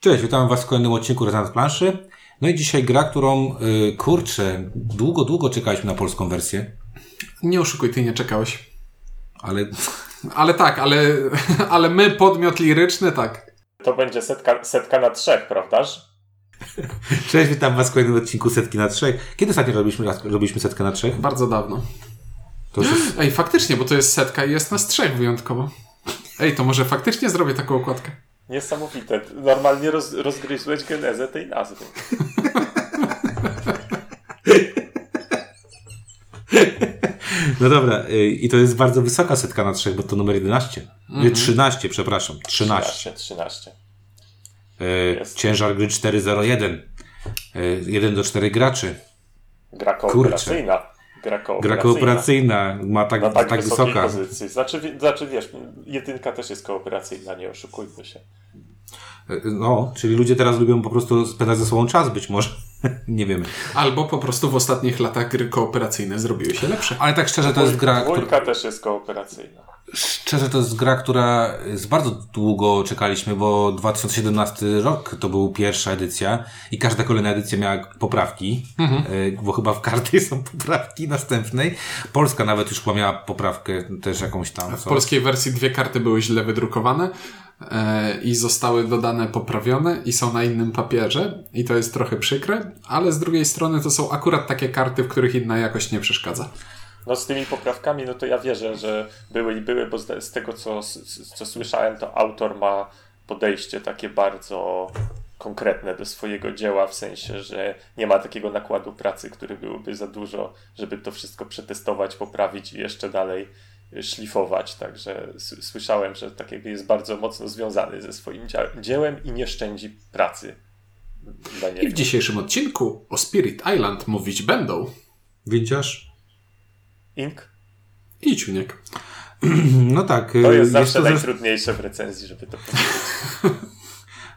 Cześć, witam Was w kolejnym odcinku Rezonans Planszy. No i dzisiaj gra, którą, yy, kurczę, długo, długo czekaliśmy na polską wersję. Nie oszukuj, ty nie czekałeś. Ale... Ale tak, ale, ale my, podmiot liryczny, tak. To będzie setka, setka na trzech, prawdaż? Cześć, witam Was w kolejnym odcinku Setki na Trzech. Kiedy ostatnio robiliśmy, robiliśmy Setkę na Trzech? Bardzo dawno. To już jest... Ej, faktycznie, bo to jest setka i jest nas trzech wyjątkowo. Ej, to może faktycznie zrobię taką okładkę. Niesamowite. Normalnie roz, rozgryzłeś genezę tej nazwy. No dobra, yy, i to jest bardzo wysoka setka na trzech, bo to numer 11. Nie, 13, przepraszam. 13. 13, 13. Yy, Jest. ciężar gry 401. Yy, 1 do 4 graczy. Gra kooperacyjna. Gra kooperacyjna. Gra kooperacyjna ma tak, Na tak, tak wysokiej wysoka. pozycji. Znaczy, znaczy, wiesz, jedynka też jest kooperacyjna, nie oszukujmy się. No, czyli ludzie teraz lubią po prostu spędzać ze sobą czas, być może. Nie wiemy. Albo po prostu w ostatnich latach gry kooperacyjne zrobiły się lepsze. Ale tak szczerze, to jest gra, która, Dwójka też jest kooperacyjna. szczerze to jest gra, która z bardzo długo czekaliśmy, bo 2017 rok to był pierwsza edycja i każda kolejna edycja miała poprawki, e, bo chyba w każdej są poprawki następnej. Polska nawet już chyba miała poprawkę też jakąś tam. W co? polskiej wersji dwie karty były źle wydrukowane i zostały dodane poprawione i są na innym papierze i to jest trochę przykre, ale z drugiej strony to są akurat takie karty, w których inna jakość nie przeszkadza. No z tymi poprawkami, no to ja wierzę, że były i były, bo z, tego co, co słyszałem, to autor ma podejście takie bardzo konkretne do swojego dzieła, w sensie, że nie ma takiego nakładu pracy, który byłby za dużo, żeby to wszystko przetestować, poprawić i jeszcze dalej szlifować. Także słyszałem, że tak jakby jest bardzo mocno związany ze swoim dziełem i nie szczędzi pracy I w dzisiejszym odcinku o Spirit Island mówić będą Widzisz? Ink? i Ciuniek. No tak. To jest zawsze to najtrudniejsze w recenzji, żeby to powiedzieć.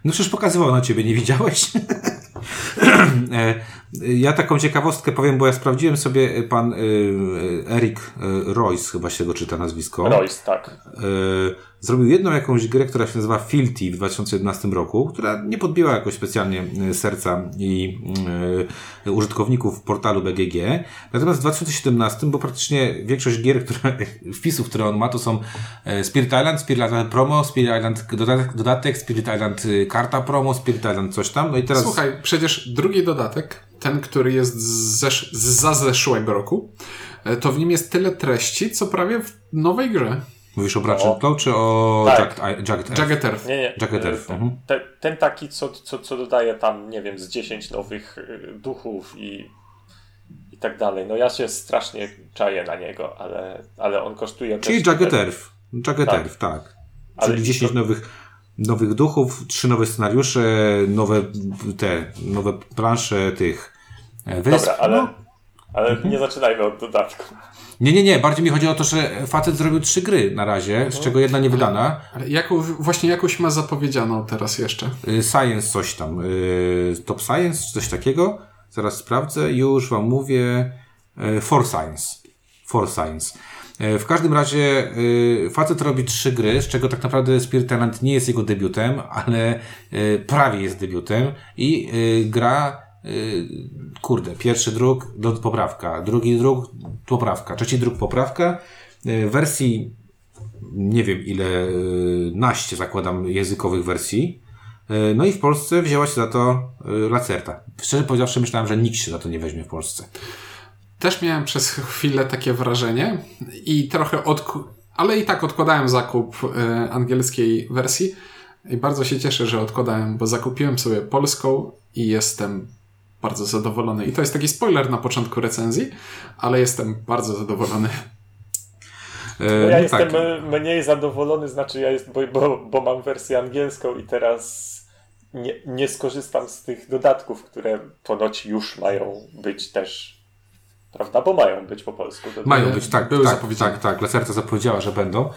No przecież pokazywał na ciebie, nie widziałeś? E, ja taką ciekawostkę powiem, bo ja sprawdziłem sobie e, pan Eric y, Royce, chyba się go czyta nazwisko. Royce, tak. E, zrobił jedną jakąś grę, która się nazywa Filthy w 2011 roku, która nie podbiła jakoś specjalnie e, serca i e, użytkowników portalu BGG. Natomiast w 2017, bo praktycznie większość gier, które, wpisów, które on ma, to są e, Spirit Island, Spirit Island Promo, Spirit Island dodatek, dodatek Spirit Island karta promo, Spirit Island coś tam. No i teraz... Słuchaj, przecież drugi dodatek, ten, który jest z, z za zeszłego roku, to w nim jest tyle treści, co prawie w nowej grze. Mówisz o Braczyn O. Claw czy o Tak. Jagged, Jagged Earth? Jagged Earth. Nie, nie. Jacket e, Ten, mhm. te, ten taki, co, co, co dodaje tam, nie wiem, z 10 nowych e, duchów i, i tak dalej. No ja się strasznie czaję na niego, ale, ale on kosztuje Czyli też... Jagged Earth. Jagged Tak. Earth, tak. Ale Czyli i 10 to- nowych, nowych duchów, trzy nowe scenariusze, nowe te, nowe plansze tych e, wysp. Dobra, ale, No. ale Mhm. nie zaczynajmy od dodatku. Nie, nie, nie. Bardziej mi chodzi o to, że facet zrobił trzy gry na razie, z czego jedna nie wydana. Ale jaką, właśnie jakąś ma zapowiedzianą teraz jeszcze. Y, Science coś tam. y, Top Science, czy coś takiego. Zaraz sprawdzę. Już wam mówię. y, For Science. For Science. W każdym razie facet robi trzy gry, z czego tak naprawdę Spirit Island nie jest jego debiutem, ale prawie jest debiutem i gra kurde, pierwszy druk, do, poprawka, drugi druk, poprawka, trzeci druk, poprawka. Y, Wersji nie wiem ile, y, naście zakładam językowych wersji. Y, No i w Polsce wzięła się za to y, Lacerta. Szczerze powiedziawszy myślałem, że nikt się za to nie weźmie w Polsce. Też miałem przez chwilę takie wrażenie i trochę odku... ale i tak odkładałem zakup angielskiej wersji i bardzo się cieszę, że odkładałem, bo zakupiłem sobie polską i jestem bardzo zadowolony. I to jest taki spoiler na początku recenzji, ale jestem bardzo zadowolony. E, No ja no jestem tak. mniej zadowolony, znaczy ja jest, bo, bo, bo mam wersję angielską i teraz nie, nie skorzystam z tych dodatków, które ponoć już mają być też, prawda? Bo mają być po polsku. Mają być, tak, były tak, zapowiedziane. tak, tak. Lacerta zapowiedziała, że będą.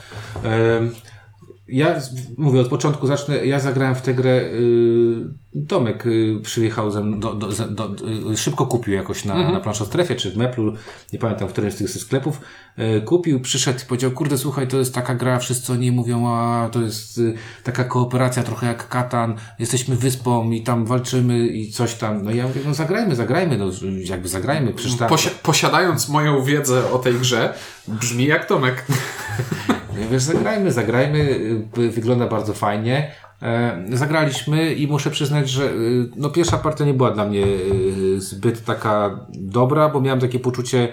Ja mówię od początku, zacznę. Ja zagrałem w tę grę y, Tomek y, przyjechał ze mną, do, do, do, y, szybko kupił jakoś na, na planszostrefie, czy w Meplu, nie pamiętam, w którym z tych sklepów, kupił, przyszedł i powiedział, kurde, słuchaj, to jest taka gra, wszyscy o niej mówią, a to jest taka kooperacja trochę jak Katan, jesteśmy wyspą i tam walczymy i coś tam. No i ja mówię, no zagrajmy, zagrajmy, no jakby zagrajmy. Posi- posiadając moją wiedzę o tej grze, brzmi jak Tomek. Ja wiesz, zagrajmy, zagrajmy, y, wygląda bardzo fajnie. E, Zagraliśmy i muszę przyznać, że y, no, pierwsza partia nie była dla mnie y, zbyt taka dobra, bo miałem takie poczucie,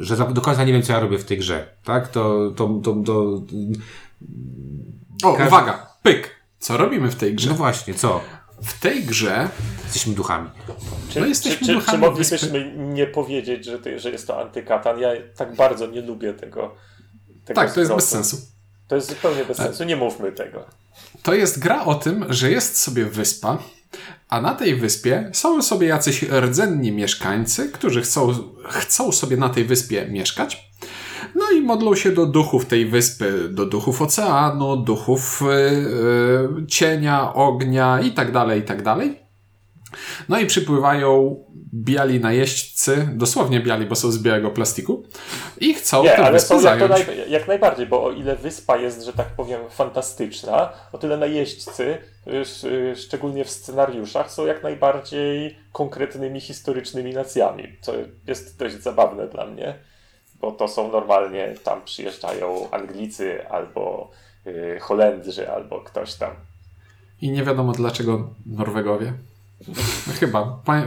że do końca nie wiem, co ja robię w tej grze. Tak? To, to, to, to O, Każdy- uwaga, pyk. Co robimy w tej grze? no właśnie, co? W tej grze Jesteśmy duchami. Czy, No jesteśmy czy, czy, czy duchami moglibyśmy nie powiedzieć, że, że jest to antykatan? Ja tak bardzo nie lubię tego. Tego Tak, to jest bez sensu. To jest zupełnie bez sensu. Nie mówmy tego. To jest gra o tym, że jest sobie wyspa, a na tej wyspie są sobie jacyś rdzenni mieszkańcy, którzy chcą, chcą sobie na tej wyspie mieszkać. No i modlą się do duchów tej wyspy, do duchów oceanu, duchów yy, cienia, ognia i tak dalej, i tak dalej. No i przypływają biali najeźdźcy, dosłownie biali, bo są z białego plastiku i chcą Nie, tę ale wyspę są jak, zająć. naj, jak najbardziej, bo o ile wyspa jest, że tak powiem, fantastyczna, o tyle najeźdźcy, y, y, szczególnie w scenariuszach, są jak najbardziej konkretnymi historycznymi nacjami, co jest dość zabawne dla mnie, bo to są normalnie, tam przyjeżdżają Anglicy albo y, Holendrzy, albo ktoś tam. I nie wiadomo dlaczego Norwegowie. Chyba. Pa,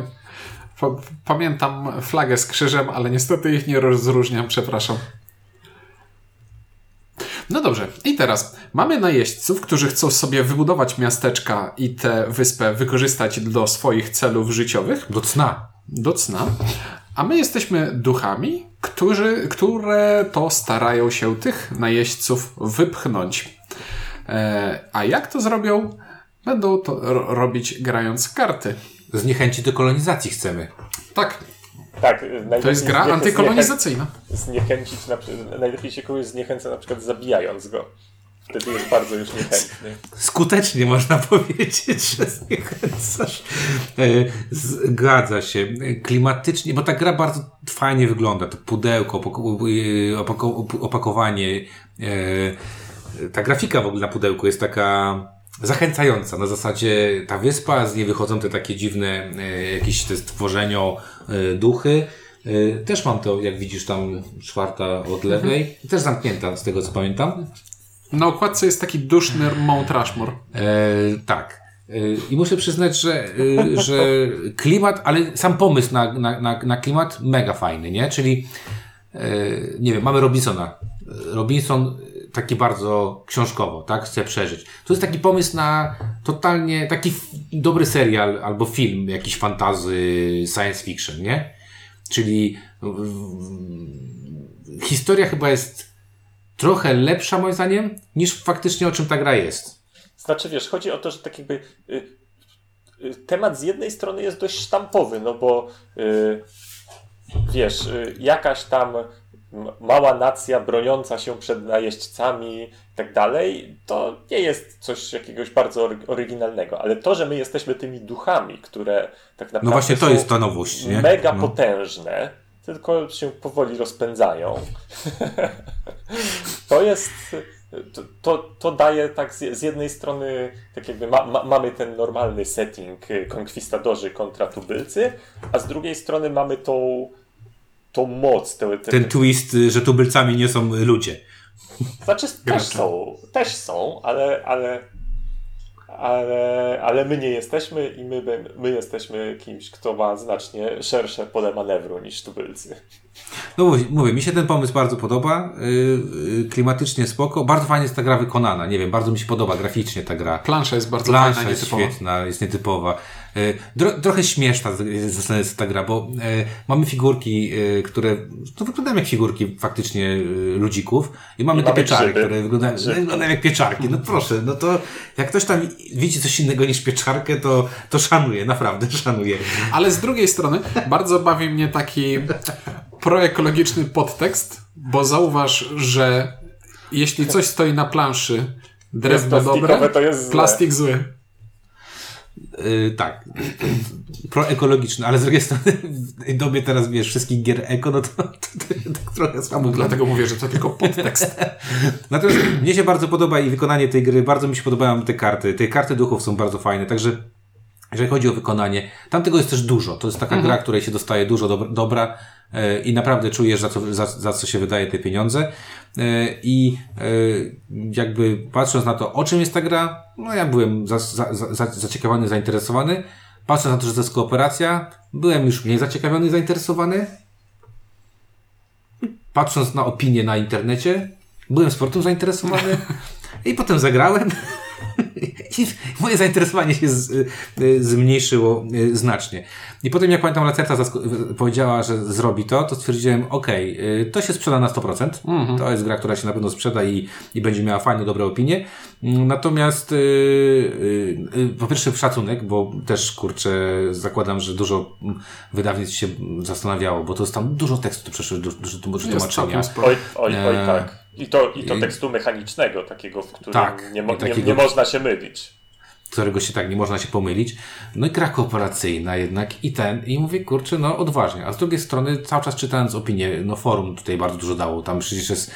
pa, pamiętam flagę z krzyżem, ale niestety ich nie rozróżniam, przepraszam. No dobrze, i teraz mamy najeźdźców, którzy chcą sobie wybudować miasteczka i tę wyspę wykorzystać do swoich celów życiowych, Do cna. do cna, a my jesteśmy duchami, którzy, które to starają się tych najeźdźców wypchnąć. E, a jak to zrobią? Będą to ro- robić grając karty. Zniechęci do kolonizacji chcemy. Tak, Tak, to jest gra antykolonizacyjna. Zniechęcić, na, najlepiej się kogoś zniechęca na przykład zabijając go. Wtedy jest bardzo już niechętny. Skutecznie można powiedzieć, że zniechęcasz. E, Zgadza się. Klimatycznie, bo ta gra bardzo fajnie wygląda. To pudełko, e, opako- opakowanie. e, Ta grafika w ogóle na pudełku jest taka zachęcająca. Na zasadzie ta wyspa, z niej wychodzą te takie dziwne e, jakieś te stworzenia, e, duchy. E, Też mam to, jak widzisz, tam czwarta od lewej. Też zamknięta, z tego co pamiętam. Na okładce jest taki duszny Mount Rushmore. E, tak. E, I muszę przyznać, że, e, że klimat, ale sam pomysł na, na, na, na klimat mega fajny, nie? Czyli, nie wiem, mamy Robinsona. Robinson taki bardzo książkowo, tak? Chce przeżyć. To jest taki pomysł na totalnie taki dobry serial albo film, jakiś fantazy, science fiction, nie? Czyli historia chyba jest trochę lepsza moim zdaniem niż faktycznie o czym ta gra jest. Znaczy, wiesz, chodzi o to, że tak jakby y, y, temat z jednej strony jest dość sztampowy, no bo y, wiesz, jakaś tam mała nacja broniąca się przed najeźdźcami i tak dalej, to nie jest coś jakiegoś bardzo ory- oryginalnego, ale to, że my jesteśmy tymi duchami, które tak naprawdę No właśnie to są jest ta nowość, nie? mega no. potężne, tylko się powoli rozpędzają. to jest. To, to, to daje tak z, z jednej strony, tak jakby ma, ma, mamy ten normalny setting y, konkwistadorzy kontra tubylcy, a z drugiej strony mamy tą, tą moc. Te, te, Ten twist, y, że tubylcami nie są ludzie. znaczy też są, też są, ale, ale, ale, ale my nie jesteśmy i my, my- my jesteśmy kimś, kto ma znacznie szersze pole manewru niż tubylcy. No mówię, mi się ten pomysł bardzo podoba. Yy, yy, klimatycznie spoko. Bardzo fajnie jest ta gra wykonana. Nie wiem, bardzo mi się podoba graficznie ta gra. Plansza jest bardzo Plansza fajna, jest nietypowa. świetna, jest nietypowa. Yy, Dro, trochę śmieszna jest ta gra, bo yy, mamy figurki, yy, które no, wyglądają jak figurki faktycznie ludzików i mamy I te mamy pieczary, grzyby. które wyglądają, Grzybki. wyglądają jak pieczarki. No proszę, no to jak ktoś tam widzi coś innego niż pieczarkę, to, to szanuje, naprawdę szanuje. Ale z drugiej strony bardzo bawi mnie taki proekologiczny podtekst, bo zauważ, że jeśli coś stoi na planszy, drewno dobre, to jest złe. plastik zły. Yy, tak, proekologiczny, ale z drugiej strony w dobie teraz, wiesz, wszystkich gier eko, no to, to, to, to trochę słabo. Dlatego mówię, że to tylko podtekst. Natomiast mnie się bardzo podoba i wykonanie tej gry, bardzo mi się podobają te karty. Te karty duchów są bardzo fajne, także jeżeli chodzi o wykonanie, tam tego jest też dużo. To jest taka gra, której się dostaje dużo dobra, dobra i naprawdę czujesz, za co, za, za co się wydaje te pieniądze. E, I e, jakby patrząc na to, o czym jest ta gra, no ja byłem za, za, za, zaciekawiony, zainteresowany. Patrząc na to, że to jest kooperacja, byłem już mniej zaciekawiony, zainteresowany. Patrząc na opinie na internecie, byłem sportem zainteresowany. I potem zagrałem. I moje zainteresowanie się z, y, zmniejszyło y, znacznie. I potem, jak pamiętam, Lacerta powiedziała, że zrobi to, to stwierdziłem, okej, okay, to się sprzeda na 100%. Mhm. To jest gra, która się na pewno sprzeda i, i będzie miała fajne, dobre opinie. Mm, natomiast, yy, yy, po pierwsze, szacunek, bo też, kurczę, zakładam, że dużo wydawnictw się zastanawiało, bo to jest tam dużo tekstu, przeszło dużo, dużo tłumaczenia. Oj, oj, oj, tak. I to, i to tekstu mechanicznego, takiego, w którym tak, nie, mo takiego, nie, nie, można się mylić. Którego się tak nie można się pomylić. No i gra kooperacyjna jednak i ten, i mówię, kurczę, no odważnie. A z drugiej strony, cały czas czytając opinię, no forum tutaj bardzo dużo dało. Tam przecież jest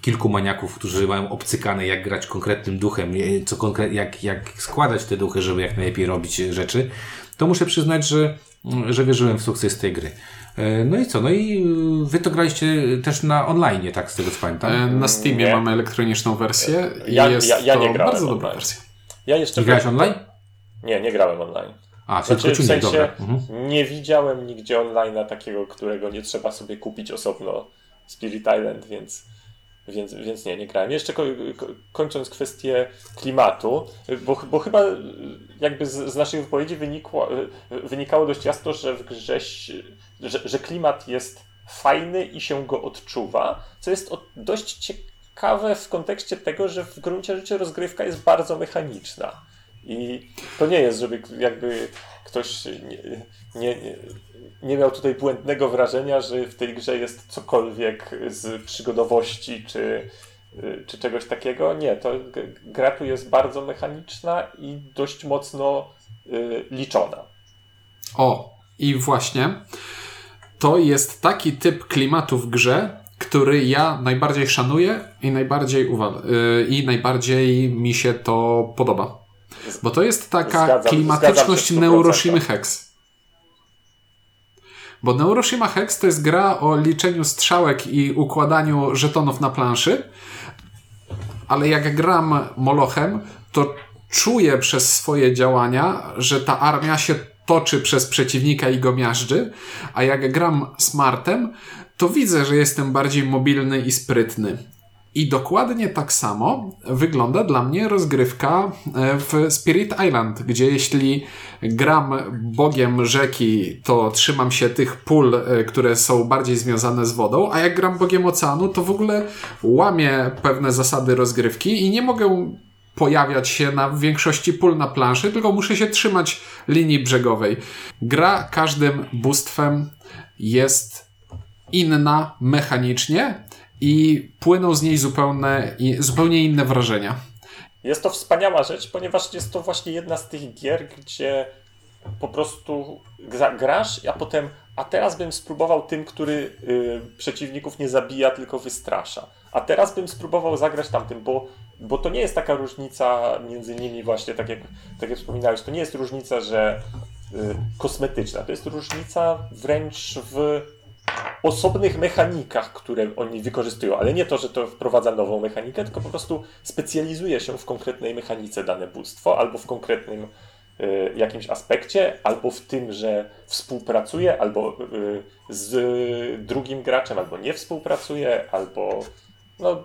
kilku maniaków, którzy mają obcykane, jak grać konkretnym duchem, co konkret, jak, jak składać te duchy, żeby jak najlepiej robić rzeczy. To muszę przyznać, że, że wierzyłem w sukces tej gry. E, no i co? No i e, wy to graliście też na online, tak z tego co pamiętam? E, na Steamie nie. mamy elektroniczną wersję i ja, jest ja, ja nie grałem bardzo dobra wersja. Ja jeszcze nie grałeś online? Nie, nie grałem online. A, znaczy, w sensie dobra. Mhm. nie widziałem nigdzie online takiego, którego nie trzeba sobie kupić osobno Spirit Island, więc, więc, więc nie, nie grałem. Jeszcze ko kończąc kwestię klimatu, bo, bo chyba jakby z, z naszych wypowiedzi wynikło, wynikało dość jasno, że w grze że, że klimat jest fajny i się go odczuwa, co jest dość ciekawe w kontekście tego, że w gruncie rzeczy rozgrywka jest bardzo mechaniczna. I to nie jest, żeby jakby ktoś nie, nie, nie miał tutaj błędnego wrażenia, że w tej grze jest cokolwiek z przygodowości czy, czy czegoś takiego. Nie, to gra tu jest bardzo mechaniczna i dość mocno y, liczona. O, i właśnie to jest taki typ klimatu w grze, który ja najbardziej szanuję i najbardziej uważam, yy, i najbardziej mi się to podoba. Bo to jest taka zgadzam, klimatyczność zgadzam Hex. Bo Neuroshima Hex to jest gra o liczeniu strzałek i układaniu żetonów na planszy, ale jak gram Molochem, to czuję przez swoje działania, że ta armia się toczy przez przeciwnika i go miażdży, a jak gram smartem, to widzę, że jestem bardziej mobilny i sprytny. I dokładnie tak samo wygląda dla mnie rozgrywka e, w Spirit Island, gdzie jeśli gram bogiem rzeki, to trzymam się tych pól, e, które są bardziej związane z wodą, a jak gram bogiem oceanu, to w ogóle łamię pewne zasady rozgrywki i nie mogę pojawiać się na większości pól na planszy, tylko muszę się trzymać linii brzegowej. Gra każdym bóstwem jest inna mechanicznie i płyną z niej zupełnie, zupełnie inne wrażenia. Jest to wspaniała rzecz, ponieważ jest to właśnie jedna z tych gier, gdzie po prostu grasz, a potem, a teraz bym spróbował tym, który y, przeciwników nie zabija, tylko wystrasza. A teraz bym spróbował zagrać tamtym, bo bo to nie jest taka różnica między nimi właśnie, tak jak, tak jak wspominałeś, to nie jest różnica, że y, kosmetyczna, to jest różnica wręcz w osobnych mechanikach, które oni wykorzystują, ale nie to, że to wprowadza nową mechanikę, tylko po prostu specjalizuje się w konkretnej mechanice dane bóstwo, albo w konkretnym y, jakimś aspekcie, albo w tym, że współpracuje, albo y, z drugim graczem, albo nie współpracuje, albo no,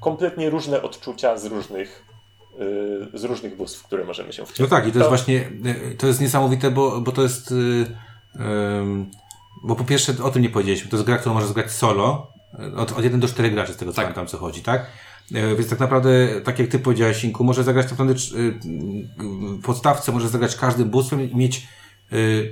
kompletnie różne odczucia z różnych y, z różnych bóstw, które możemy się wciągnąć. No tak, i to, to, jest właśnie, y, to jest niesamowite, bo, bo to jest, yy, bo po pierwsze o tym nie powiedzieliśmy, to jest gra, którą możesz grać solo, od, od 1 do 4 graczy, z tego co tak. pamiętam, co chodzi, tak? Więc tak naprawdę, tak jak ty powiedziałeś, Inku, może zagrać tak naprawdę podstawce, może zagrać każdym bóstwem i mieć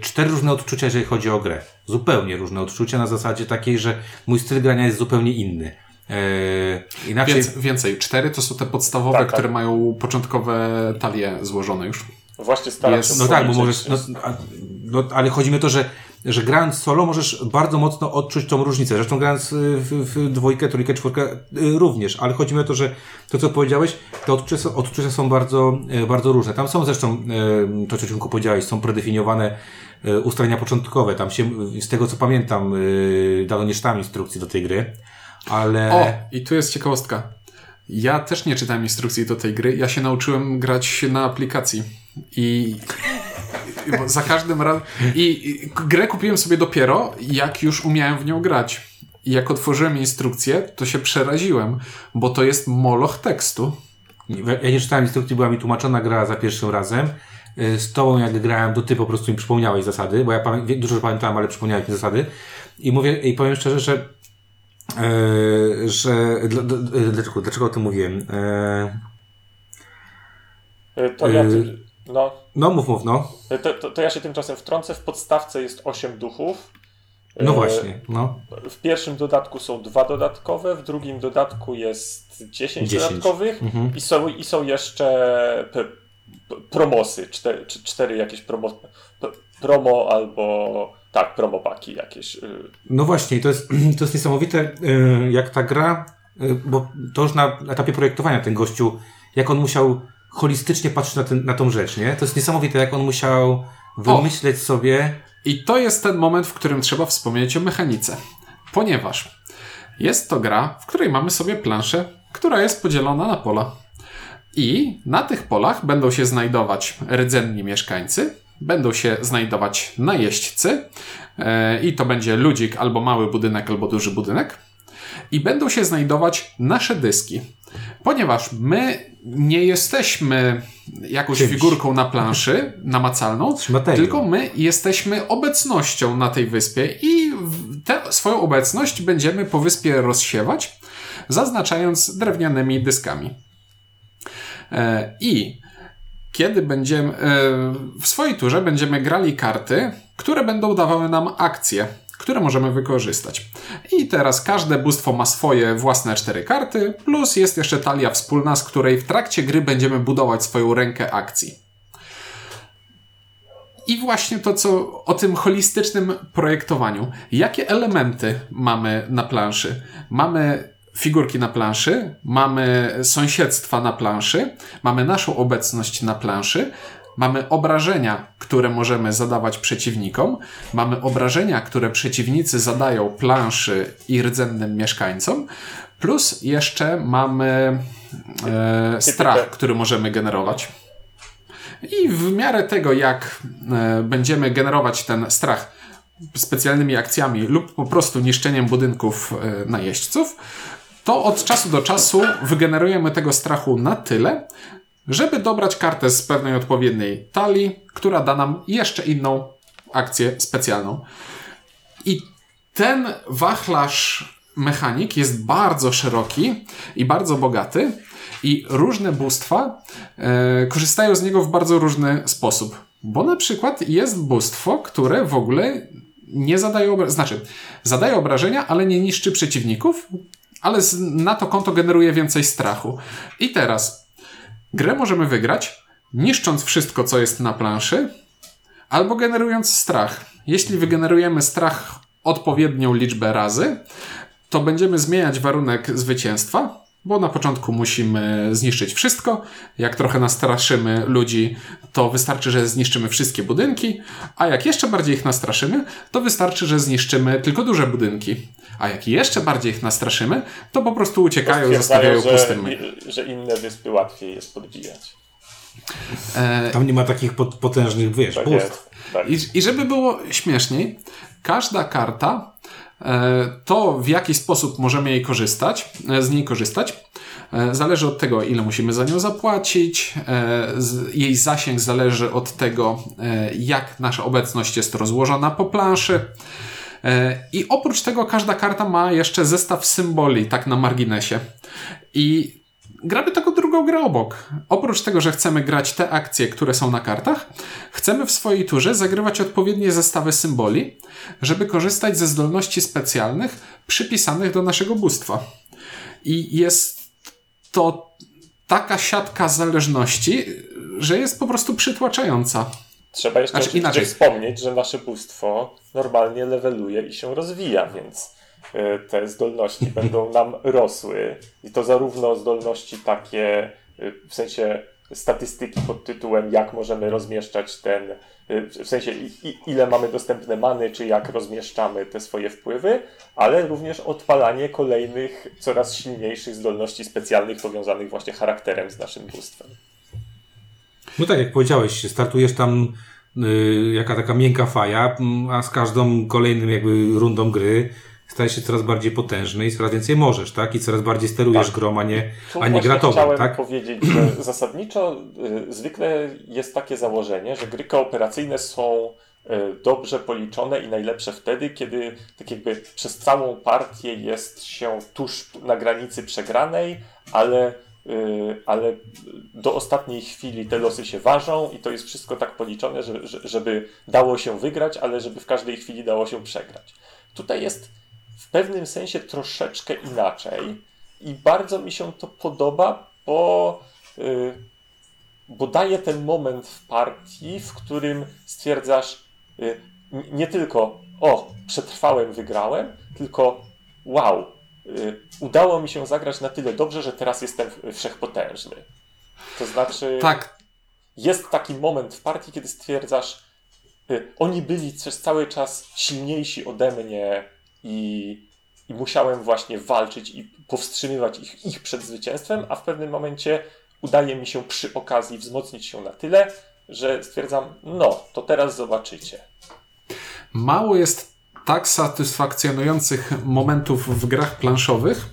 cztery różne odczucia, jeżeli chodzi o grę. Zupełnie różne odczucia na zasadzie takiej, że mój styl grania jest zupełnie inny. Yy, inaczej... Więcej, więcej. Cztery to są te podstawowe, tak, tak. które mają początkowe talie złożone już. Właśnie staram się No tak, bo możesz. No, a- no, ale chodzi mi o to, że, że grając solo możesz bardzo mocno odczuć tą różnicę. Zresztą grając y, w, w dwójkę, trójkę, czwórkę y, również, ale chodzi mi o to, że to, co powiedziałeś, te odczucia, są- odczucia są bardzo, y, bardzo różne. Tam są zresztą, to, co Ciunku powiedziałeś, są predefiniowane ustalenia początkowe. Tam się, z tego co pamiętam, dawno nie czytałem instrukcji do tej gry, ale. O, i tu jest ciekawostka. Ja też nie czytałem instrukcji do tej gry. Ja się nauczyłem grać na aplikacji. I za każdym razem. I, grę kupiłem sobie dopiero, jak już umiałem w nią grać. I jak otworzyłem instrukcję, to się przeraziłem, bo to jest moloch tekstu. Ja nie czytałem instrukcji, była mi tłumaczona gra za pierwszym razem. Y, Z tobą jak grałem, to ty po prostu mi przypomniałeś zasady, bo ja dużo pamiętałem, ale przypomniałeś mi zasady. I mówię, i powiem szczerze, że e, że dla, dla, dlaczego, dlaczego o tym mówiłem? E, Y, To ja, tym- no, no mów, mów, no. to, to, to ja się tymczasem wtrącę. W podstawce jest 8 duchów. No właśnie, no. W pierwszym dodatku są dwa dodatkowe, w drugim dodatku jest 10, 10. dodatkowych Mhm. i, są, i są jeszcze promosy, cztery, cztery jakieś promo, promo albo tak, promopaki jakieś. y. No właśnie, to jest, to jest niesamowite, y, jak ta gra, y, bo to już na etapie projektowania ten gościu, jak on musiał holistycznie patrzeć na, ten, na tą rzecz, nie? To jest niesamowite, jak on musiał wymyśleć sobie, I to jest ten moment, w którym trzeba wspomnieć o mechanice. Ponieważ jest to gra, w której mamy sobie planszę, która jest podzielona na pola. I na tych polach będą się znajdować rdzenni mieszkańcy, będą się znajdować najeźdźcy, e, i to będzie ludzik albo mały budynek, albo duży budynek. I będą się znajdować nasze dyski. Ponieważ my nie jesteśmy jakąś Czymś. figurką na planszy namacalną, tylko my jesteśmy obecnością na tej wyspie i tę swoją obecność będziemy po wyspie rozsiewać, zaznaczając drewnianymi dyskami. E, I kiedy będziemy e, w swojej turze będziemy grali karty, które będą dawały nam akcje, które możemy wykorzystać. I teraz każde bóstwo ma swoje własne cztery karty, plus jest jeszcze talia wspólna, z której w trakcie gry będziemy budować swoją rękę akcji. I właśnie to, co o tym holistycznym projektowaniu. Jakie elementy mamy na planszy? Mamy figurki na planszy, mamy sąsiedztwa na planszy, mamy naszą obecność na planszy, mamy obrażenia, które możemy zadawać przeciwnikom, mamy obrażenia, które przeciwnicy zadają planszy i rdzennym mieszkańcom, plus jeszcze mamy e, strach, który możemy generować. I w miarę tego, jak e, będziemy generować ten strach specjalnymi akcjami lub po prostu niszczeniem budynków e, najeźdźców, to od czasu do czasu wygenerujemy tego strachu na tyle, żeby dobrać kartę z pewnej odpowiedniej talii, która da nam jeszcze inną akcję specjalną. I ten wachlarz mechanik jest bardzo szeroki i bardzo bogaty i różne bóstwa e, korzystają z niego w bardzo różny sposób. Bo na przykład jest bóstwo, które w ogóle nie zadaje obrażenia, znaczy zadaje obrażenia, ale nie niszczy przeciwników, ale na to konto generuje więcej strachu. I teraz grę możemy wygrać niszcząc wszystko, co jest na planszy, albo generując strach. Jeśli wygenerujemy strach odpowiednią liczbę razy, to będziemy zmieniać warunek zwycięstwa, bo na początku musimy zniszczyć wszystko. Jak trochę nastraszymy ludzi, to wystarczy, że zniszczymy wszystkie budynki, a jak jeszcze bardziej ich nastraszymy, to wystarczy, że zniszczymy tylko duże budynki. A jak jeszcze bardziej ich nastraszymy, to po prostu uciekają, zostawiają Stwierdzają, pustym. że, że inne wyspy łatwiej jest podbijać. E, tam nie ma takich pot, potężnych, wiesz, Tak jest. Tak. I, I żeby było śmieszniej, każda karta, to w jaki sposób możemy jej korzystać, e, z niej korzystać, e, zależy od tego, ile musimy za nią zapłacić. e, Jej zasięg zależy od tego, e, jak nasza obecność jest rozłożona po planszy. E, I oprócz tego każda karta ma jeszcze zestaw symboli, tak na marginesie. I gramy taką drugą grę obok. Oprócz tego, że chcemy grać te akcje, które są na kartach, chcemy w swojej turze zagrywać odpowiednie zestawy symboli, żeby korzystać ze zdolności specjalnych przypisanych do naszego bóstwa. I jest to taka siatka zależności, że jest po prostu przytłaczająca. Trzeba jeszcze Znaczy, inaczej. wspomnieć, że nasze bóstwo normalnie leveluje i się rozwija, więc te zdolności będą nam rosły. I to zarówno zdolności takie, y, w sensie statystyki pod tytułem jak możemy rozmieszczać ten, y, w sensie ile mamy dostępne many, czy jak rozmieszczamy te swoje wpływy, ale również odpalanie kolejnych, coraz silniejszych zdolności specjalnych powiązanych właśnie charakterem z naszym bóstwem. No tak, jak powiedziałeś, startujesz tam y, jaka taka miękka faja, mm, a z każdą kolejnym jakby rundą gry stajesz się coraz bardziej potężny i coraz więcej możesz, tak? I coraz bardziej sterujesz Tak. grom, a nie, Tu a nie chciałem tak? powiedzieć, że zasadniczo y, zwykle jest takie założenie, że gry kooperacyjne są y, dobrze policzone i najlepsze wtedy, kiedy tak jakby przez całą partię jest się tuż na granicy przegranej, ale, y, ale do ostatniej chwili te losy się ważą i to jest wszystko tak policzone, że, że, żeby dało się wygrać, ale żeby w każdej chwili dało się przegrać. Tutaj jest w pewnym sensie troszeczkę inaczej i bardzo mi się to podoba, bo, y, bo daje ten moment w partii, w którym stwierdzasz y, nie tylko o, przetrwałem, wygrałem, tylko wow, y, udało mi się zagrać na tyle dobrze, że teraz jestem wszechpotężny. To znaczy, Tak, jest taki moment w partii, kiedy stwierdzasz, oni byli przez cały czas silniejsi ode mnie i, i musiałem właśnie walczyć i powstrzymywać ich, ich przed zwycięstwem, a w pewnym momencie udaje mi się przy okazji wzmocnić się na tyle, że stwierdzam, no, to teraz zobaczycie. mało jest tak satysfakcjonujących momentów w grach planszowych,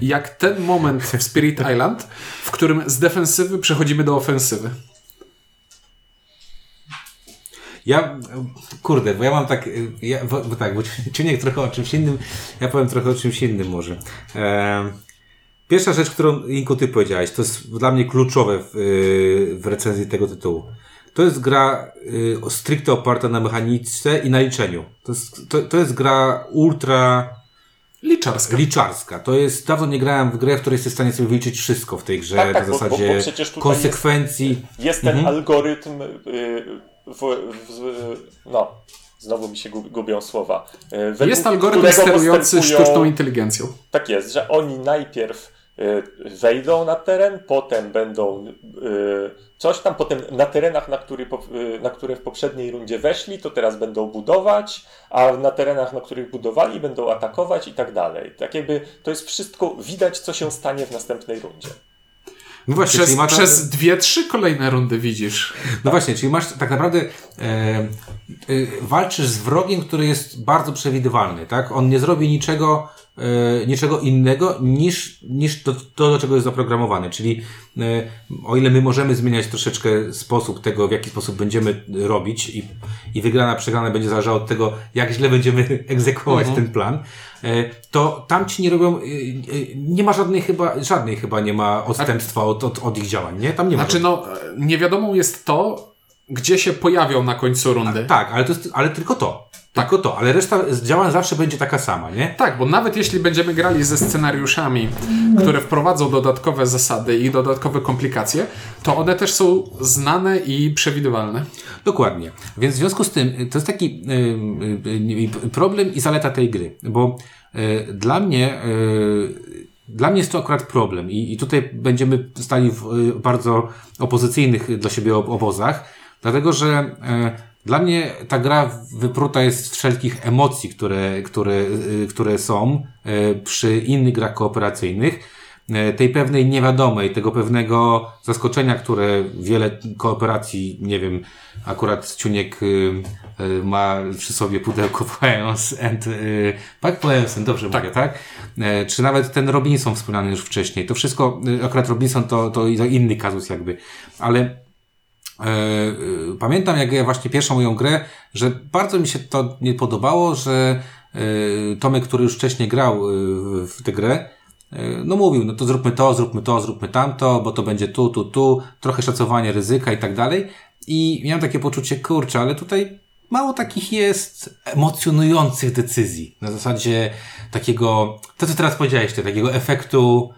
jak ten moment w Spirit Island, w którym z defensywy przechodzimy do ofensywy. Ja, kurde, bo ja mam tak, ja, bo, bo tak, bo Ciuniek trochę o czymś innym, ja powiem trochę o czymś innym może. E, pierwsza rzecz, którą Inku ty powiedziałeś, to jest dla mnie kluczowe w, y, w recenzji tego tytułu. To jest gra y, stricte oparta na mechanice i na liczeniu. To jest, to, to jest gra ultra Liczarska. liczarska. To jest, dawno nie grałem w grę, w której jesteś w stanie sobie wyliczyć wszystko w tej grze, Tak, tak, na bo- bo- bo zasadzie przecież tutaj konsekwencji. Jest ten algorytm, y, w, w, no, znowu mi się gub- gubią słowa. Y, według Jest algorytm sterujący sztuczną inteligencją. Tak jest, że oni najpierw y, wejdą na teren, potem będą y, coś tam, potem na terenach, na, który, na które w poprzedniej rundzie weszli, to teraz będą budować, a na terenach, na których budowali, będą atakować i tak dalej. Tak jakby to jest wszystko, widać co się stanie w następnej rundzie. No właśnie, Przez, masz, przez dwie, trzy kolejne rundy widzisz. No właśnie, czyli masz tak naprawdę e, e, walczysz z wrogiem, który jest bardzo przewidywalny, tak? On nie zrobi niczego, e, niczego innego niż, niż to, to, do czego jest zaprogramowany. Czyli e, o ile my możemy zmieniać troszeczkę sposób tego, w jaki sposób będziemy robić i, i wygrana, przegrana będzie zależała od tego, jak źle będziemy egzekwować ten plan, to tam ci nie robią, e, e, nie ma żadnej chyba, żadnej chyba nie ma odstępstwa od, od, od ich działań, nie? Tam nie ma. Znaczy, no, niewiadomą jest to, gdzie się pojawią na końcu rundy. Tak, ale, to jest, ale tylko to. Tylko to, ale reszta działań zawsze będzie taka sama, nie? Tak, bo nawet jeśli będziemy grali ze scenariuszami, które wprowadzą dodatkowe zasady i dodatkowe komplikacje, to one też są znane i przewidywalne. Dokładnie. Więc w związku z tym y, to jest taki y, y, y, problem i zaleta tej gry, bo y, dla mnie y, dla mnie jest to akurat problem i, i tutaj będziemy stali w bardzo opozycyjnych dla siebie ob- obozach, dlatego że dla mnie ta gra wypruta jest z wszelkich emocji, które, które, y, które są y, przy innych grach kooperacyjnych. E, tej pewnej niewiadomej, tego pewnego zaskoczenia, które wiele kooperacji, nie wiem, akurat Ciuniek y, y, ma przy sobie pudełko Poems and y, tak Poems, dobrze mówię, tak? Czy nawet ten Robinson wspomniany już wcześniej. To wszystko, y, akurat Robinson to, to, inny kazus jakby, ale y, pamiętam jak ja właśnie pierwszą moją grę, że bardzo mi się to nie podobało, że y, Tomek, który już wcześniej grał y, w tę grę, y, no mówił, no to zróbmy to, zróbmy to, zróbmy tamto, bo to będzie tu, tu, tu, trochę szacowanie ryzyka i tak dalej. I miałem takie poczucie, kurczę, ale tutaj mało takich jest emocjonujących decyzji. Na zasadzie takiego, to co teraz powiedziałeś, takiego efektu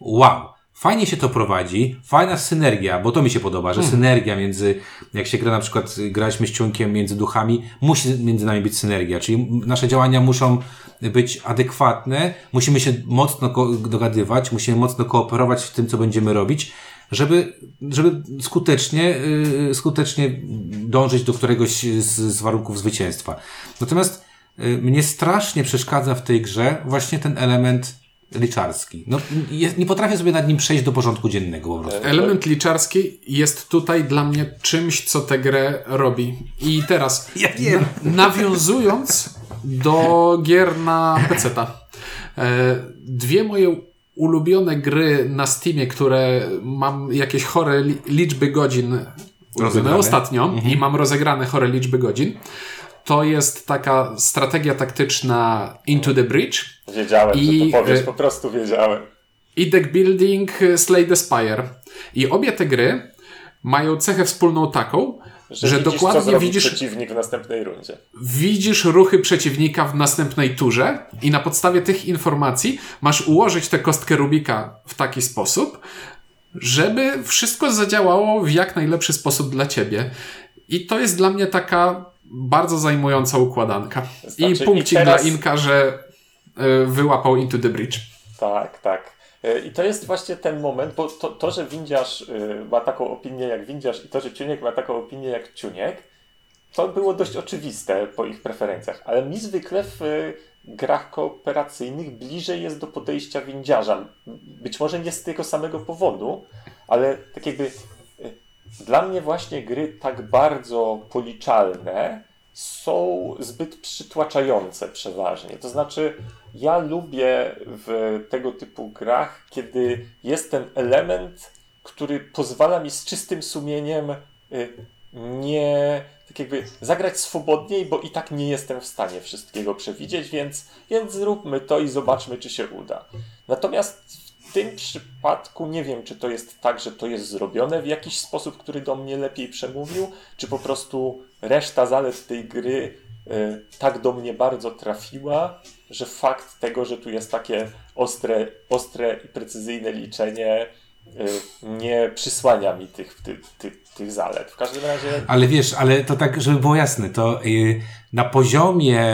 wow. Fajnie się to prowadzi, fajna synergia, bo to mi się podoba, że synergia między, jak się gra na przykład, graliśmy z ciunkiem między duchami, musi między nami być synergia, czyli nasze działania muszą być adekwatne, musimy się mocno dogadywać, musimy mocno kooperować w tym, co będziemy robić, żeby, żeby skutecznie, yy, skutecznie dążyć do któregoś z, z warunków zwycięstwa. Natomiast yy, mnie strasznie przeszkadza w tej grze właśnie ten element liczarski. No, je, nie potrafię sobie nad nim przejść do porządku dziennego po prostu. Element liczarski jest tutaj dla mnie czymś, co tę grę robi. I teraz, Ja wiem. nawiązując do gier na PC-ta. E, dwie moje ulubione gry na Steamie, które mam jakieś chore li- liczby godzin ostatnio i mam rozegrane chore liczby godzin, to jest taka strategia taktyczna Into the Bridge Wiedziałem, I, że to powiesz, y- po prostu wiedziałem. i Deck Building y, Slay the Spire. I obie te gry mają cechę wspólną taką, że, widzisz, co dokładnie widzisz, przeciwnik w następnej rundzie. widzisz ruchy przeciwnika w następnej turze i na podstawie tych informacji masz ułożyć tę kostkę Rubika w taki sposób, żeby wszystko zadziałało w jak najlepszy sposób dla ciebie. I to jest dla mnie taka bardzo zajmująca układanka. I Znaczy, punkcik i teraz- dla Inka, że y, wyłapał Into the Bridge. Tak, tak. E, I to jest właśnie ten moment, bo to, to że windziarz y, ma taką opinię jak windziarz i to, że ciuniek ma taką opinię jak ciuniek, to było dość oczywiste po ich preferencjach, ale mi zwykle w grach kooperacyjnych bliżej jest do podejścia windziarza. Być może nie z tego samego powodu, ale tak jakby dla mnie właśnie gry tak bardzo policzalne są zbyt przytłaczające przeważnie. To znaczy, ja lubię w tego typu grach, kiedy jest ten element, który pozwala mi z czystym sumieniem y, nie tak jakby zagrać swobodniej, bo i tak nie jestem w stanie wszystkiego przewidzieć, więc, więc zróbmy to i zobaczmy, czy się uda. Natomiast w tym przypadku nie wiem, czy to jest tak, że to jest zrobione w jakiś sposób, który do mnie lepiej przemówił, czy po prostu reszta zalet tej gry y, tak do mnie bardzo trafiła, że fakt tego, że tu jest takie ostre, ostre i precyzyjne liczenie, y, nie przysłania mi tych, tych, tych, tych zalet. W każdym razie Ale wiesz, ale to tak, żeby było jasne, to y, na poziomie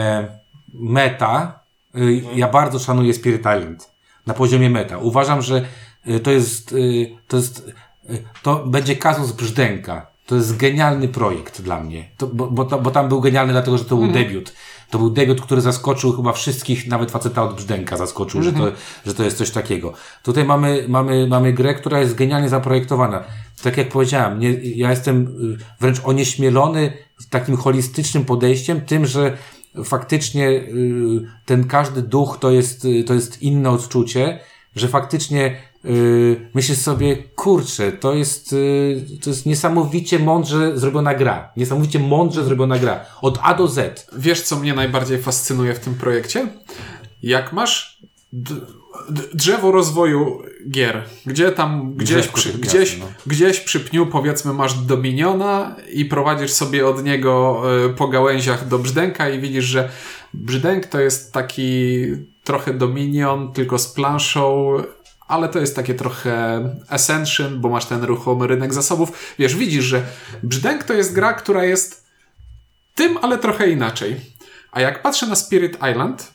meta y, ja bardzo szanuję Spirit Island. Na poziomie meta. Uważam, że y, to jest, y, to jest, y, to będzie kazus brzdęka. To jest genialny projekt dla mnie. To, bo, bo, to, bo tam był genialny dlatego, że to był debiut. To był debiut, który zaskoczył chyba wszystkich, nawet faceta od brzdęka zaskoczył, że, to, że to jest coś takiego. Tutaj mamy, mamy, mamy grę, która jest genialnie zaprojektowana. Tak jak powiedziałem, nie, ja jestem wręcz onieśmielony takim holistycznym podejściem, tym, że faktycznie y, ten każdy duch to jest, y, to jest inne odczucie, że faktycznie y, myślisz sobie, kurczę, to jest, to jest niesamowicie mądrze zrobiona gra. Niesamowicie mądrze zrobiona gra. Od A do Z. Wiesz, co mnie najbardziej fascynuje w tym projekcie? Jak masz drzewo rozwoju gier, gdzie tam gdzieś przy, gdzieś, no. gdzieś przy pniu powiedzmy masz Dominiona i prowadzisz sobie od niego y, po gałęziach do brzdęka i widzisz, że brzdęk to jest taki trochę Dominion, tylko z planszą, ale to jest takie trochę Ascension, bo masz ten ruchomy rynek zasobów. Wiesz, widzisz, że brzdęk to jest gra, która jest tym, ale trochę inaczej. A jak patrzę na Spirit Island,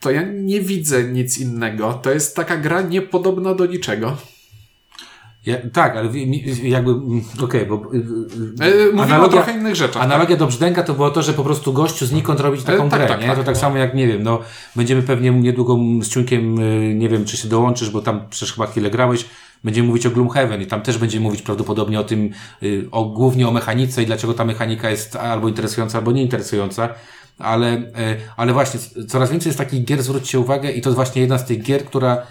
to ja nie widzę nic innego. To jest taka gra niepodobna do niczego. Ja, tak, ale jakby, mm, okej, bo y, y, E, mówimy o trochę innych rzeczach. Analogia do brzdęka to było to, że po prostu gościu znikąd robić taką E, tak, grę, tak, nie? tak. to tak samo jak, nie wiem, no, będziemy pewnie niedługo z Ciunkiem, y, nie wiem, czy się dołączysz, bo tam przecież chyba chwilę grałeś, będziemy mówić o Gloomhaven i tam też będziemy mówić prawdopodobnie o tym, y, o, głównie o mechanice i dlaczego ta mechanika jest albo interesująca, albo nieinteresująca. Ale, y, ale właśnie, coraz więcej jest takich gier, zwróćcie uwagę, i to jest właśnie jedna z tych gier, która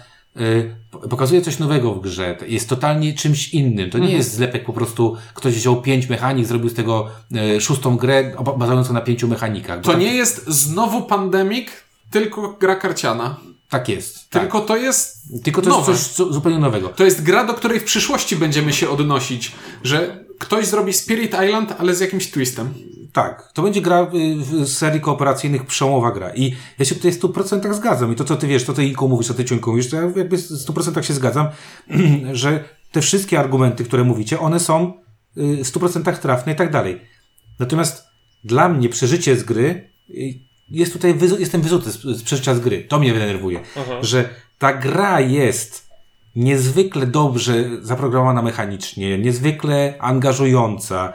po- pokazuje coś nowego w grze. Jest totalnie czymś innym. To nie Mhm. jest zlepek po prostu, ktoś wziął pięć mechanik, zrobił z tego y, szóstą grę bazującą na pięciu mechanikach. To nie jest znowu pandemik, tylko gra karciana. Tak jest. Tak. Tylko to jest Tylko to jest nowe. coś zu- zupełnie nowego. To jest gra, do której w przyszłości będziemy się odnosić, że ktoś zrobi Spirit Island, ale z jakimś twistem. tak, to będzie gra z serii kooperacyjnych przełomowa gra. I ja się tutaj w 100% zgadzam. I to, co ty wiesz, to ty Inku mówisz, to ty Ciunku mówisz, to ja jakby w 100% się zgadzam, że te wszystkie argumenty, które mówicie, one są w 100% trafne i tak dalej. Natomiast dla mnie przeżycie z gry jest tutaj, jestem wyzuty z, z przeżycia z gry. To mnie denerwuje. Mhm. Że ta gra jest niezwykle dobrze zaprogramowana mechanicznie, niezwykle angażująca.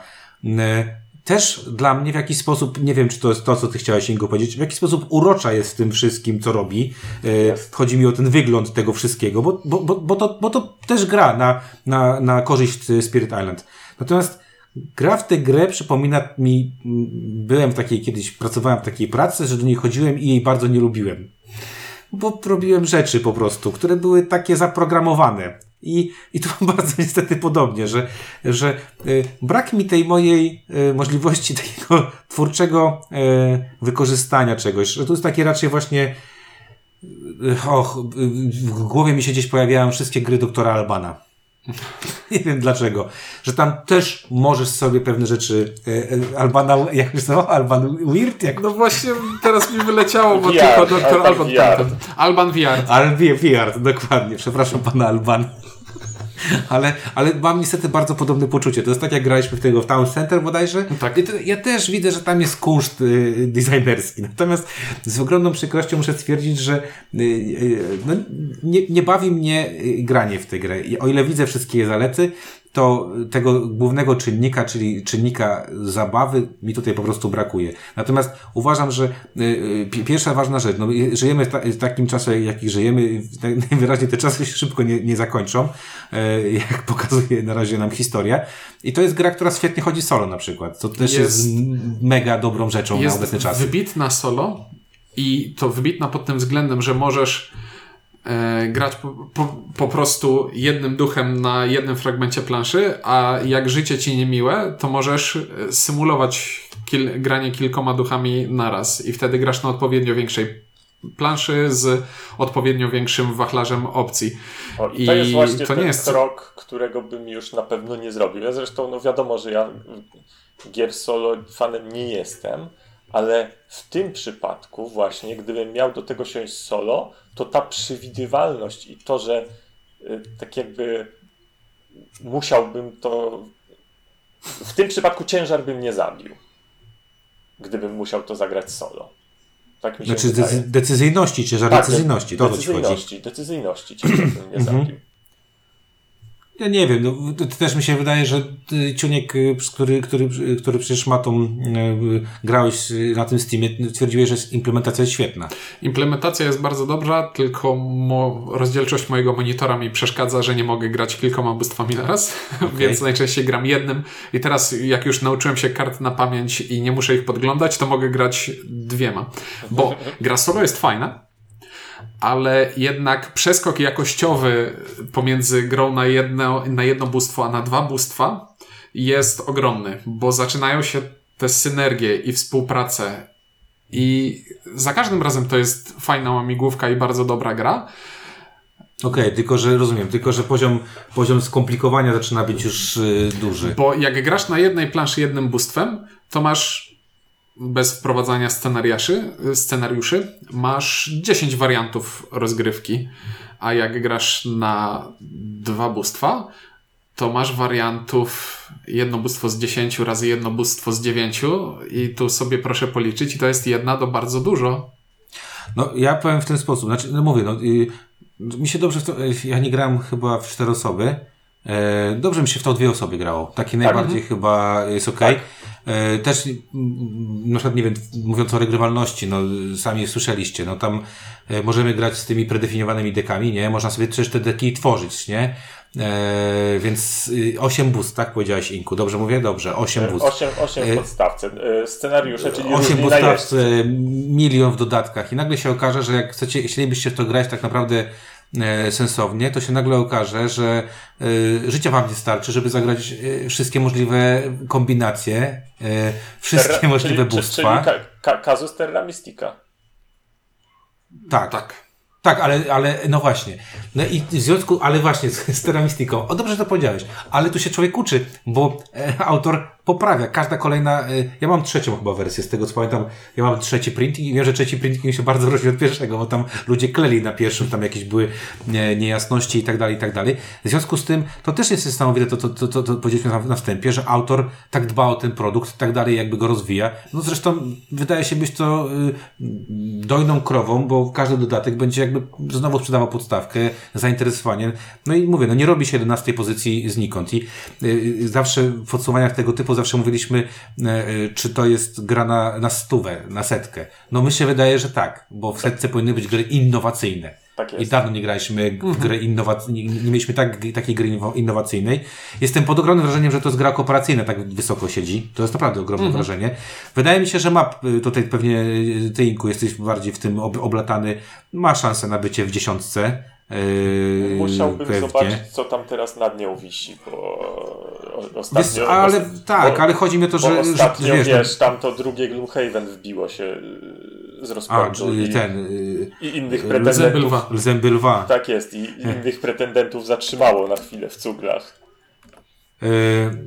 Też dla mnie w jakiś sposób, nie wiem czy to jest to, co ty chciałeś Ingo powiedzieć, w jakiś sposób urocza jest w tym wszystkim, co robi. Jest. Chodzi mi o ten wygląd tego wszystkiego, bo, bo, bo, bo, to, bo to też gra na, na, na korzyść Spirit Island. Natomiast gra w tę grę przypomina mi, byłem w takiej, kiedyś pracowałem w takiej pracy, że do niej chodziłem i jej bardzo nie lubiłem bo robiłem rzeczy po prostu, które były takie zaprogramowane. I, i to bardzo niestety podobnie, że, że y, brak mi tej mojej y, możliwości takiego twórczego y, wykorzystania czegoś, że to jest takie raczej właśnie och, w głowie mi się gdzieś pojawiają wszystkie gry doktora Albana. Nie wiem dlaczego. Że tam też możesz sobie pewne rzeczy. E, e Albana, jak już? Alban Weird? Jak... No właśnie teraz mi wyleciało, bo tylko doktor Alban. Alban, Alban VR. Alban VR, dokładnie. Przepraszam pana Alban ale, ale mam niestety bardzo podobne poczucie. To jest tak, jak graliśmy w tego w Town Center bodajże. Tak. Ja też widzę, że tam jest kunszt y, designerski. Natomiast z ogromną przykrością muszę stwierdzić, że y, y, no, nie, nie bawi mnie y, granie w tę grę. I o ile widzę wszystkie zalety, to tego głównego czynnika, czyli czynnika zabawy, mi tutaj po prostu brakuje. Natomiast uważam, że y, pierwsza ważna rzecz, no, żyjemy w, ta, w takim czasie, jaki żyjemy, najwyraźniej te czasy się szybko nie, nie zakończą, y, jak pokazuje na razie nam historia. I to jest gra, która świetnie chodzi solo na przykład. To też jest, jest mega dobrą rzeczą na obecny czas. Jest wybitna solo i to wybitna pod tym względem, że możesz e, grać po, po, po, prostu jednym duchem na jednym fragmencie planszy, a jak życie ci niemiłe, to możesz e, symulować kil, granie kilkoma duchami naraz i wtedy grasz na odpowiednio większej planszy z odpowiednio większym wachlarzem opcji. O, I to jest właśnie to ten nie jest... krok, którego bym już na pewno nie zrobił. Ja zresztą, no wiadomo, że ja gier solo fanem nie jestem, ale w tym przypadku właśnie, gdybym miał do tego siąść solo, to ta przewidywalność i to, że y, tak jakby musiałbym to. W tym przypadku ciężar bym nie zabił, gdybym musiał to zagrać solo. Tak mi się znaczy wydaje. decyzyjności, ciężar tak, decyzyjności. To decyzyjności, decyzyjności ciężar bym nie mhm. zabił. Ja nie wiem, no, to też mi się wydaje, że Ciuniek, y, który, który, który przecież ma tą, y, grałeś na tym Steamie, twierdziłeś, że implementacja jest świetna. Implementacja jest bardzo dobra, tylko mo rozdzielczość mojego monitora mi przeszkadza, że nie mogę grać kilkoma bóstwami naraz, okay. więc najczęściej gram jednym i teraz jak już nauczyłem się kart na pamięć i nie muszę ich podglądać, to mogę grać dwiema, bo gra solo jest fajna, ale jednak przeskok jakościowy pomiędzy grą na jedno, na jedno bóstwo, a na dwa bóstwa jest ogromny, bo zaczynają się te synergie i współpracę i za każdym razem to jest fajna łamigłówka i bardzo dobra gra. Okej, okay, tylko że rozumiem, tylko że poziom, poziom skomplikowania zaczyna być już yy, duży. Bo jak grasz na jednej planszy jednym bóstwem, to masz bez wprowadzania scenariuszy, scenariuszy masz 10 wariantów rozgrywki, a jak grasz na dwa bóstwa, to masz wariantów jedno bóstwo z 10 razy jedno bóstwo z 9 i tu sobie proszę policzyć i to jest jedna do bardzo dużo. No ja powiem w ten sposób, znaczy no mówię, no, y, mi się dobrze, to, ja nie grałem chyba w cztery osoby, e, dobrze mi się w to dwie osoby grało, taki tak, najbardziej mhm. chyba jest ok. Tak. E, też, na przykład, nie wiem, mówiąc o regrywalności, no, sami słyszeliście, no tam e, możemy grać z tymi predefiniowanymi dekami, nie? Można sobie też te deki tworzyć, nie? E, więc 8 y, boost, tak powiedziałeś Inku? Dobrze mówię? Dobrze, 8 boost. 8, 8 w podstawce. Scenariusze, czyli 8 w podstawce, milion w dodatkach. I nagle się okaże, że jak chcecie, chcielibyście w to grać tak naprawdę E, sensownie, to się nagle okaże, że y, życia wam nie starczy, żeby zagrać y, wszystkie możliwe kombinacje, wszystkie Terra, możliwe czyli, bóstwa. Czyli ka, ka, kazus Terra Mystica. Tak. Tak. Tak, ale, ale no właśnie. No i w związku, ale właśnie z, z Terra Mystiką. O, dobrze to powiedziałeś. Ale tu się człowiek uczy, bo e, autor poprawia. Każda kolejna, y, ja mam trzecią chyba wersję, z tego co pamiętam, ja mam trzeci printing i wiem, że trzeci printing mi się bardzo różni od pierwszego, bo tam ludzie kleli na pierwszym, tam jakieś były nie, niejasności i tak dalej, i tak dalej. W związku z tym, to też jest niesamowite, to, to, to, to, to powiedzieliśmy na, na wstępie, że autor tak dba o ten produkt, tak dalej jakby go rozwija. No zresztą wydaje się być to y, dojną krową, bo każdy dodatek będzie jakby znowu sprzedawał podstawkę, zainteresowanie. No i mówię, no nie robi się 11 pozycji znikąd i y, zawsze w podsumowaniach tego typu zawsze mówiliśmy, y, y, czy to jest gra na, na stówę, na setkę. No my się wydaje, że tak, bo w setce powinny być gry innowacyjne. Tak I dawno nie graliśmy w grę innowacyjnej, nie, nie mieliśmy tak, takiej gry innowa- innowacyjnej. Jestem pod ogromnym wrażeniem, że to jest gra kooperacyjna, tak wysoko siedzi. To jest naprawdę ogromne wrażenie. Wydaje mi się, że ma, y, tutaj pewnie ty Inku jesteś bardziej w tym ob, oblatany, ma szansę na bycie w dziesiątce. Yy, Musiałbym pewnie. zobaczyć, co tam teraz nad nią wisi, bo o- Wiesz, ostatnio... ale os- tak, bo- ale chodzi mi o to, Bo że, że ostatnio, wiesz, wiesz, tam to drugie Gloomhaven wbiło się y, z a, rozpędu czy i, ten, y, i innych pretendentów... lwa. Lzęby lwa. Tak jest, i innych pretendentów zatrzymało na chwilę w cuglach. Yy,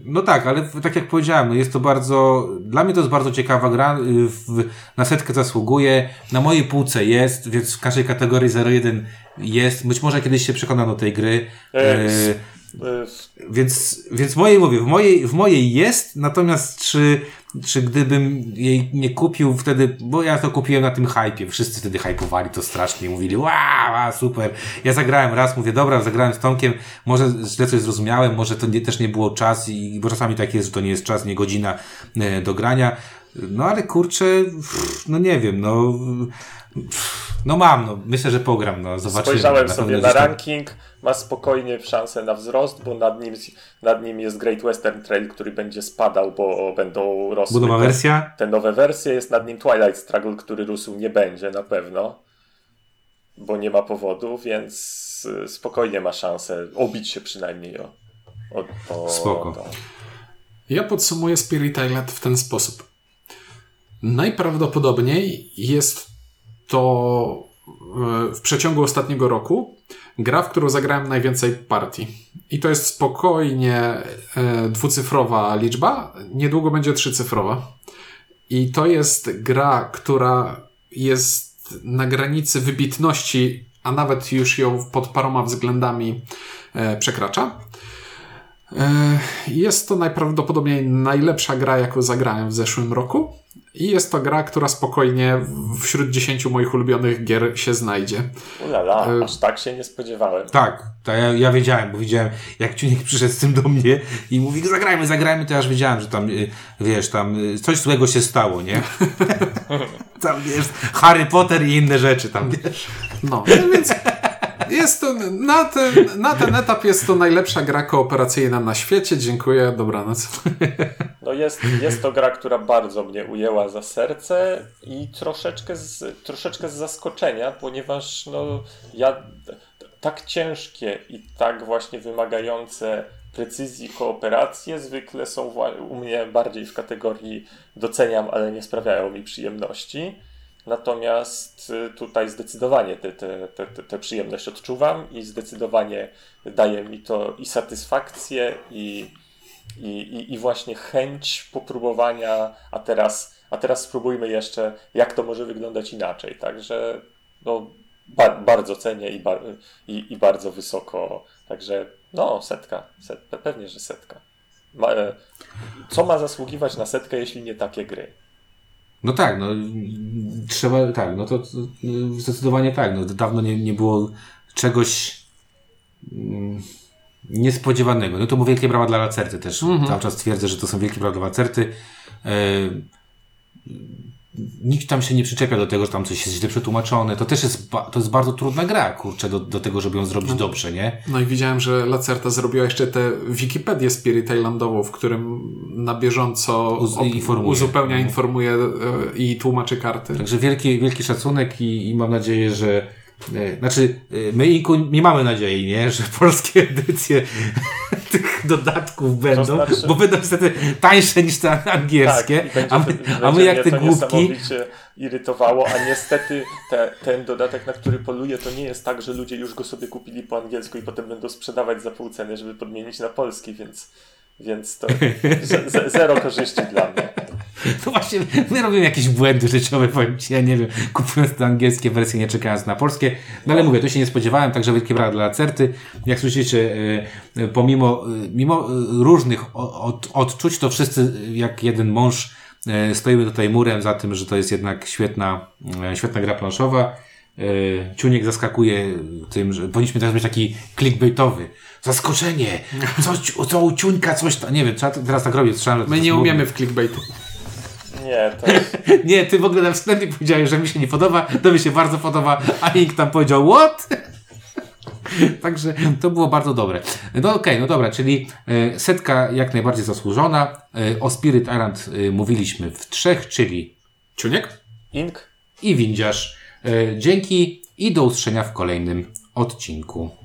No tak, ale tak jak powiedziałem, no jest to bardzo, dla mnie to jest bardzo ciekawa gra, w, na setkę zasługuje, na mojej półce jest, więc w każdej kategorii 01 jest, być może kiedyś się przekonam do tej gry, E, y, więc, więc mojej mówię, w mojej, w mojej jest, natomiast czy, czy gdybym jej nie kupił wtedy, bo ja to kupiłem na tym hypie, wszyscy wtedy hypowali to strasznie, mówili, wow, super. Ja zagrałem raz, mówię, dobra, zagrałem z Tomkiem, może źle coś zrozumiałem, może to nie, też nie było czas i, bo czasami tak jest, że to nie jest czas, nie godzina e, do grania. No ale kurczę, no nie wiem, no, no mam, no, myślę, że pogram, no, zobaczymy. Spojrzałem Na sobie na ranking, ma spokojnie szansę na wzrost, bo nad nim, nad nim jest Great Western Trail, który będzie spadał, bo będą rosły. Bo nowa te- wersja? Te nowe wersje, jest nad nim Twilight Struggle, który rósł nie będzie na pewno, bo nie ma powodu, więc y, spokojnie ma szansę obić się przynajmniej o, o, o Spoko. to. Ja podsumuję Spirit Island w ten sposób. Najprawdopodobniej jest to e, w przeciągu ostatniego roku gra, w którą zagrałem najwięcej partii. I to jest spokojnie e, dwucyfrowa liczba, niedługo będzie trzycyfrowa. I to jest gra, która jest na granicy wybitności, a nawet już ją pod paroma względami e, przekracza. Jest to najprawdopodobniej najlepsza gra, jaką zagrałem w zeszłym roku. I jest to gra, która spokojnie wśród 10 moich ulubionych gier się znajdzie. Ulala, Y- aż tak się nie spodziewałem. Tak, to ja, ja wiedziałem, bo widziałem, jak Ciunek przyszedł z tym do mnie i mówi, zagrajmy, zagrajmy, to ja już wiedziałem, że tam, y, wiesz, tam y, coś złego się stało, nie? tam, wiesz, Harry Potter i inne rzeczy tam, wiesz. No, więc jest to, na ten, na ten etap jest to najlepsza gra kooperacyjna na świecie. Dziękuję, dobranoc. No jest, jest to gra, która bardzo mnie ujęła za serce i troszeczkę z, troszeczkę z zaskoczenia, ponieważ no, ja tak ciężkie i tak właśnie wymagające precyzji kooperacje zwykle są u mnie bardziej w kategorii doceniam, ale nie sprawiają mi przyjemności. Natomiast y, tutaj zdecydowanie tę te, te, te, te przyjemność odczuwam i zdecydowanie daje mi to i satysfakcję, i, i, i, i właśnie chęć popróbowania, a teraz, a teraz spróbujmy jeszcze, jak to może wyglądać inaczej. Także no, ba, bardzo cenię i, bar, i, i bardzo wysoko. Także no, setka. Set, pewnie, że setka. Ma, e, co ma zasługiwać na setkę, jeśli nie takie gry? No tak, no trzeba, tak, no to, to y, zdecydowanie tak, no dawno nie, nie było czegoś mm, niespodziewanego. No to mu wielkie brawa dla Lacerty też. Cały czas twierdzę, że to są wielkie brawa dla Lacerty. E, nikt tam się nie przyczepia do tego, że tam coś jest źle przetłumaczone. To też jest, to jest bardzo trudna gra, kurczę, do, do tego, żeby ją zrobić dobrze, nie? No i widziałem, że Lacerta zrobiła jeszcze tę Wikipedię Spirit Islandową, w którym na bieżąco Uz- informuje. uzupełnia, Mhm. informuje e, i tłumaczy karty. Także wielki, wielki szacunek i, i mam nadzieję, że e, znaczy, e, my Inku nie mamy nadziei, nie, że polskie edycje tych dodatków będą, znaczy- bo będą niestety tańsze niż te angielskie, Tak, a, my, a my jak mnie te głupki, irytowało, a niestety te, ten dodatek, na który poluję, to nie jest tak, że ludzie już go sobie kupili po angielsku i potem będą sprzedawać za pół ceny, żeby podmienić na polski, więc Więc to ze- ze- zero korzyści dla mnie. To właśnie, my robimy jakieś błędy życiowe, powiem Ci, ja nie wiem, kupując te angielskie wersje, nie czekając na polskie. No ale mówię, to się nie spodziewałem, także wielkie brawa dla Certy. Jak słyszycie, e, e, pomimo e, mimo różnych od, odczuć, to wszyscy jak jeden mąż stoimy tutaj murem za tym, że to jest jednak świetna, świetna gra planszowa. Ciuniek zaskakuje tym, że powinniśmy teraz mieć taki clickbaitowy. Zaskoczenie! Co, co u Ciuńka, coś tam. Nie wiem, trzeba teraz tak robić. Trzeba, My nie umiemy w clickbaitu. Nie, to Nie, ty w ogóle na wstępie powiedziałeś, że mi się nie podoba, to mi się bardzo podoba, a Ink tam powiedział, what? Także to było bardzo dobre. No okej, no dobra, czyli e, setka jak najbardziej zasłużona. E, o Spirit Island e, mówiliśmy w trzech, czyli Ciuniek? ink i Windziarz. Dzięki i do usłyszenia w kolejnym odcinku.